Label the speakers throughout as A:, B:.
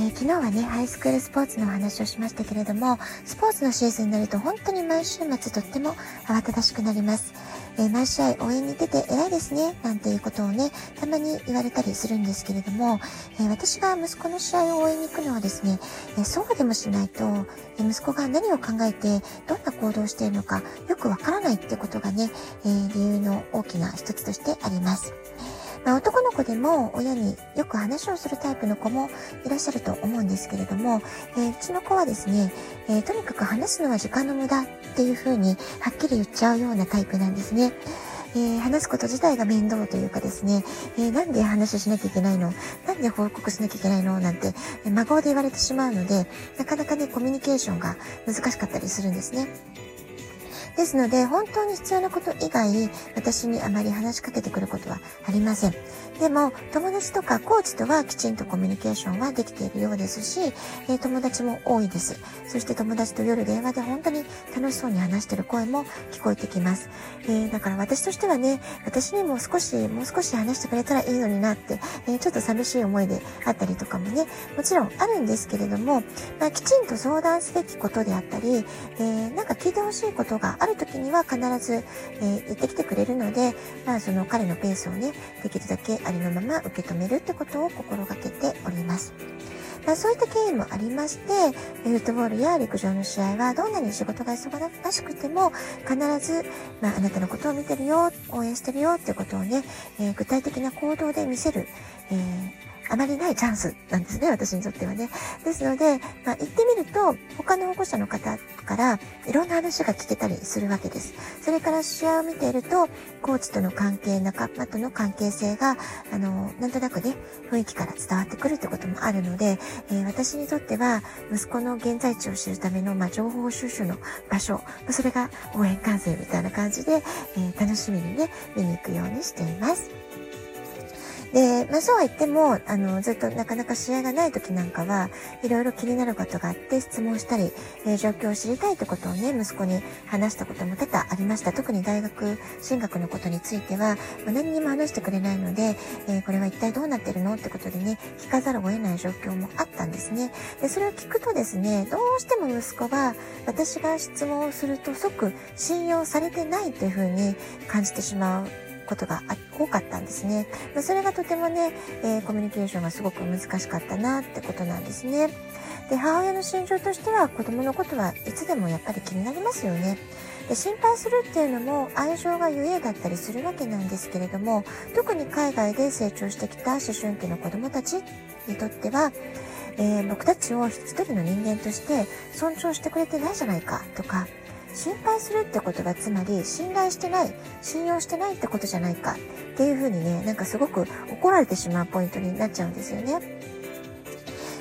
A: えー、昨日はね、ハイスクールスポーツのお話をしましたけれども、スポーツのシーズンになると本当に毎週末とっても慌ただしくなります。えー、毎試合応援に出て偉いですね、なんていうことをね、たまに言われたりするんですけれども、えー、私が息子の試合を応援に行くのはですね、えそうでもしないと、え息子が何を考えて、どんな行動をしているのか、よくわからないってことがね、え理由の大きな一つとしてあります。まあ、男の子でも親によく話をするタイプの子もいらっしゃると思うんですけれども、えー、うちの子はですね、えー、とにかく話すのは時間の無駄っていうふうにはっきり言っちゃうようなタイプなんですね。えー、話すこと自体が面倒というかですね、えー、なんで話しなきゃいけないの？なんで報告しなきゃいけないの？なんて、えー、真顔で言われてしまうので、なかなかね、コミュニケーションが難しかったりするんですね。ですので、本当に必要なこと以外、私にあまり話しかけてくることはありません。でも、友達とかコーチとはきちんとコミュニケーションはできているようですし、え、友達も多いです。そして友達と夜電話で本当に楽しそうに話してる声も聞こえてきます。えー、だから私としてはね、私にも少し、もう少し話してくれたらいいのになって、えー、ちょっと寂しい思いであったりとかもね、もちろんあるんですけれども、まあ、きちんと相談すべきことであったり、えなんか聞いてほしいことがある時には必ず、えー、言ってきてくれるので、まあ、その彼のペースをね、できるだけありのまま受け止めるってことを心がけております。まあ、そういった経緯もありまして、フットボールや陸上の試合はどんなに仕事が忙しくても必ず、まあ、あなたのことを見てるよ、応援してるよっていうことをね、えー、具体的な行動で見せる、えーあまりないチャンスなんですね、私にとってはね。ですので、まあ、行ってみると、他の保護者の方からいろんな話が聞けたりするわけです。それから試合を見ていると、コーチとの関係、仲間との関係性が、あの、なんとなくね、雰囲気から伝わってくるってこともあるので、えー、私にとっては、息子の現在地を知るための、まあ、情報収集の場所、それが応援観戦みたいな感じで、えー、楽しみにね、見に行くようにしています。で、まあそうは言っても、あの、ずっとなかなか試合がない時なんかは、いろいろ気になることがあって質問したり、えー、状況を知りたいってことをね、息子に話したことも多々ありました。特に大学進学のことについては、まあ、何にも話してくれないので、えー、これは一体どうなってるのってことでね、聞かざるを得ない状況もあったんですね。で、それを聞くとですね、どうしても息子は、私が質問をすると即信用されてないというふうに感じてしまうことが多かったんですね。まそれがとてもね、えー、コミュニケーションがすごく難しかったなってことなんですね。で、母親の心情としては子供のことはいつでもやっぱり気になりますよね。で心配するっていうのも愛情がゆえだったりするわけなんですけれども特に海外で成長してきた思春期の子供たちにとっては、えー、僕たちを一人の人間として尊重してくれてないじゃないかとか心配するってことはつまり信頼してない信用してないってことじゃないかっていうふうにねなんかすごく怒られてしまうポイントになっちゃうんですよね。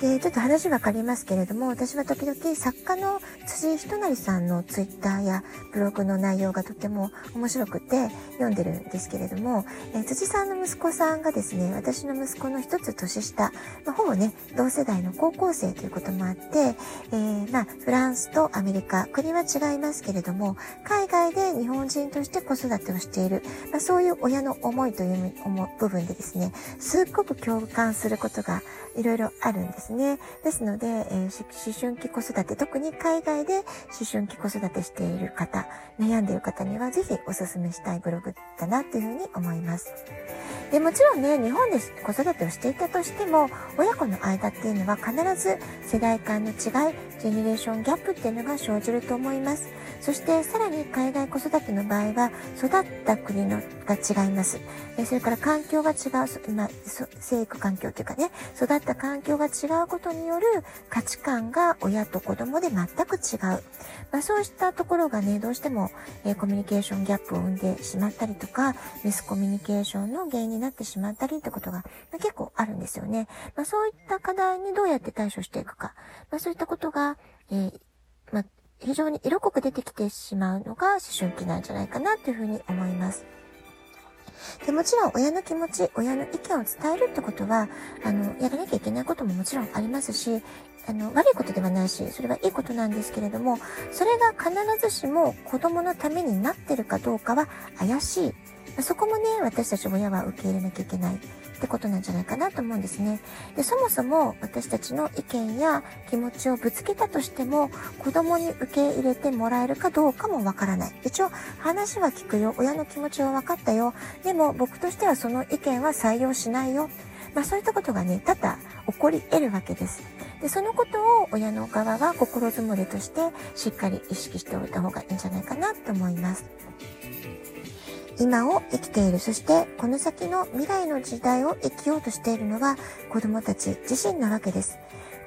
A: で、ちょっと話は変わりますけれども、私は時々作家の辻仁成さんのツイッターやブログの内容がとても面白くて読んでるんですけれども、え、辻さんの息子さんがですね、私の息子の一つ年下、まあ、ほぼね、同世代の高校生ということもあって、えー、まあ、フランスとアメリカ、国は違いますけれども、海外で日本人として子育てをしている、まあ、そういう親の思いという部分でですね、すっごく共感することがいろいろあるんですですね。ですので、えー、思春期子育て、特に海外で思春期子育てしている方、悩んでいる方にはぜひお勧めしたいブログだなというふうに思います。で、もちろんね、日本で子育てをしていたとしても、親子の間っていうのは必ず世代間の違い、ジェネレーションギャップっていうのが生じると思います。そしてさらに海外子育ての場合は、育った国のが違います。それから環境が違う、まあ、生育環境というかね、育った環境が違ううことによる価値観が親と子供で全く違う。まあ、そうしたところがね、どうしても、えー、コミュニケーションギャップを生んでしまったりとか、ミスコミュニケーションの原因になってしまったりってことが、まあ、結構あるんですよね。まあ、そういった課題にどうやって対処していくか、ま、そういったことが、えー、ま、非常に色濃く出てきてしまうのが思春期なんじゃないかなというふうに思います。でもちろん親の気持ち、親の意見を伝えるってことは、あの、やらなきゃいけないことももちろんありますし、あの、悪いことではないし、それはいいことなんですけれども、それが必ずしも子供のためになってるかどうかは怪しい。そこもね、私たち親は受け入れなきゃいけないってことなんじゃないかなと思うんですね。で、そもそも私たちの意見や気持ちをぶつけたとしても、子供に受け入れてもらえるかどうかもわからない。一応、話は聞くよ。親の気持ちは分かったよ。でも、僕としてはその意見は採用しないよ。まあそういったことがね、多々起こり得るわけです。で、そのことを親の側は心づもりとしてしっかり意識しておいた方がいいんじゃないかなと思います。今を生きている、そしてこの先の未来の時代を生きようとしているのは子供たち自身なわけです。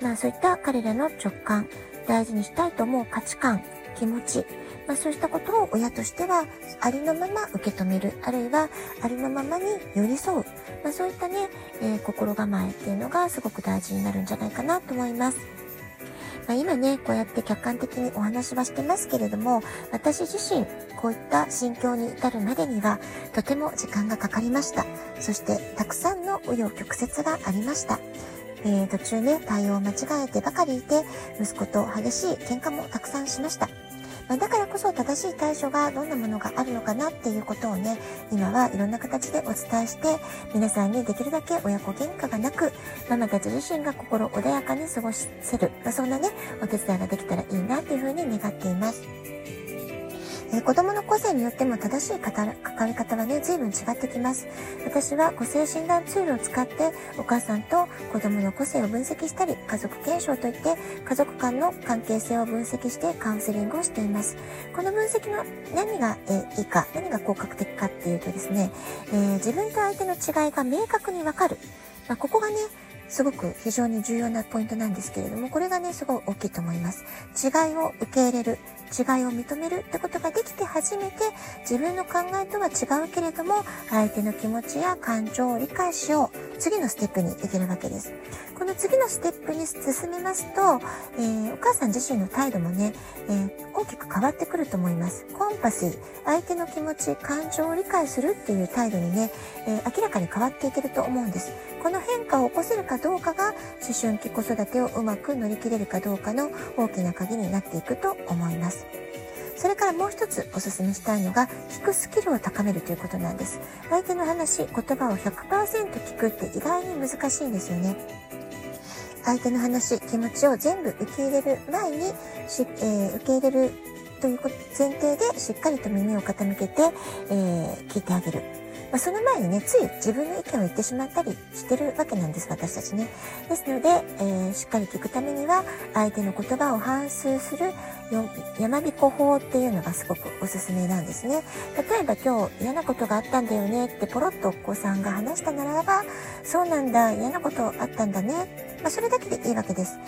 A: まあそういった彼らの直感、大事にしたいと思う価値観、気持ち、まあ、そうしたことを親としてはありのまま受け止める、あるいはありのままに寄り添う、まあ、そういったね、えー、心構えっていうのがすごく大事になるんじゃないかなと思います。まあ、今ね、こうやって客観的にお話はしてますけれども、私自身、こういった心境に至るまでには、とても時間がかかりました。そして、たくさんの紆余曲折がありました。えー、途中ね、対応を間違えてばかりいて、息子と激しい喧嘩もたくさんしました。まあ、だからこそ正しい対処がどんなものがあるのかなっていうことをね、今はいろんな形でお伝えして、皆さんにできるだけ親子喧嘩がなく、ママたち自身が心穏やかに過ごせる、まあ、そんなね、お手伝いができたらいいなっていうふうに願っています。えー、子供の個性によっても正しい関わり方はね、随分違ってきます。私は個性診断ツールを使ってお母さんと子供の個性を分析したり、家族検証といって家族間の関係性を分析してカウンセリングをしています。この分析の何が、えー、いいか、何が効果的かっていうとですね、えー、自分と相手の違いが明確にわかる。まあ、ここがね、すごく非常に重要なポイントなんですけれども、これがね、すごい大きいと思います。違いを受け入れる、違いを認めるってことができて初めて、自分の考えとは違うけれども、相手の気持ちや感情を理解しよう、次のステップに行けるわけです。この次のステップに進めますと、えー、お母さん自身の態度もね、えー、大きく変わってくると思います。コンパシー、相手の気持ち、感情を理解するっていう態度にね、えー、明らかに変わっていけると思うんです。この変化を起こせるかどうかが思春期子育てをうまく乗り切れるかどうかの大きな鍵になっていくと思います。それからもう一つおすすめしたいのが、聞くスキルを高めるということなんです。相手の話、言葉を100%聞くって意外に難しいんですよね。相手の話、気持ちを全部受け入れる前に、しえー、受け入れるという前提でしっかりと耳を傾けて、えー、聞いてあげる。まあ、その前にね、つい自分の意見を言ってしまったりしてるわけなんです、私たちね。ですので、えー、しっかり聞くためには、相手の言葉を反数する山彦法っていうのがすごくおすすめなんですね。例えば今日嫌なことがあったんだよねってポロッとお子さんが話したならば、そうなんだ、嫌なことあったんだね。まあ、それだけでいいわけです。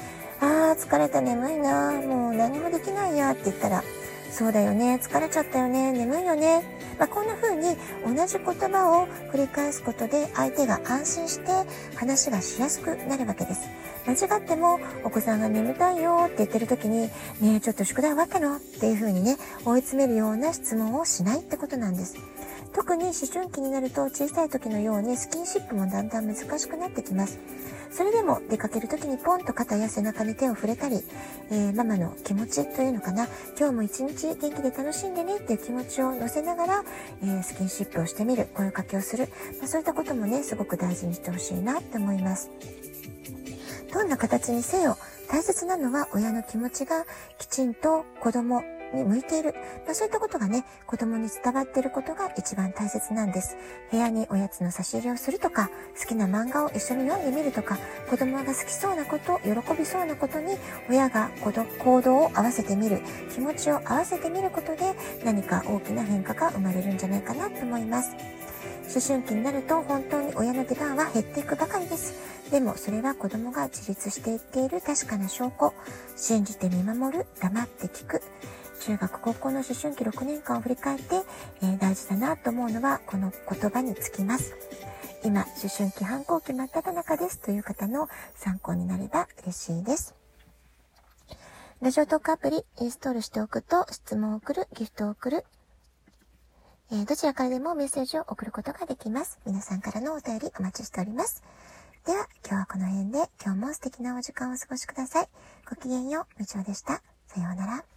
A: あー、疲れた、眠いな、もう何もできないやって言ったら、そうだよね、疲れちゃったよね、眠いよね。まあ、こんな風に同じ言葉を繰り返すことで相手が安心して話がしやすくなるわけです。間違ってもお子さんが眠たいよって言ってる時に、ねえ、ちょっと宿題終わったのっていう風にね、追い詰めるような質問をしないってことなんです。特に思春期になると小さい時のようにスキンシップもだんだん難しくなってきます。それでも出かける時にポンと肩や背中に手を触れたり、えー、ママの気持ちというのかな、今日も一日元気で楽しんでねっていう気持ちを乗せながら、えー、スキンシップをしてみる、声かけをする、まあ、そういったこともね、すごく大事にしてほしいなって思います。どんな形にせよ、大切なのは親の気持ちがきちんと子供、に向いている。まあ、そういったことがね、子供に伝わっていることが一番大切なんです。部屋におやつの差し入れをするとか、好きな漫画を一緒に読んでみるとか、子供が好きそうなこと、喜びそうなことに、親が行動を合わせてみる、気持ちを合わせてみることで、何か大きな変化が生まれるんじゃないかなと思います。思春期になると本当に親の出番は減っていくばかりです。でもそれは子供が自立していっている確かな証拠。信じて見守る、黙って聞く。中学高校の思春期6年間を振り返って、えー、大事だなと思うのはこの言葉につきます。今、思春期反抗期真っ只中ですという方の参考になれば嬉しいです。ラジオトークアプリインストールしておくと、質問を送る、ギフトを送る、えー、どちらからでもメッセージを送ることができます。皆さんからのお便りお待ちしております。では、今日はこの辺で、今日も素敵なお時間をお過ごしください。ごきげんよう、みちおでした。さようなら。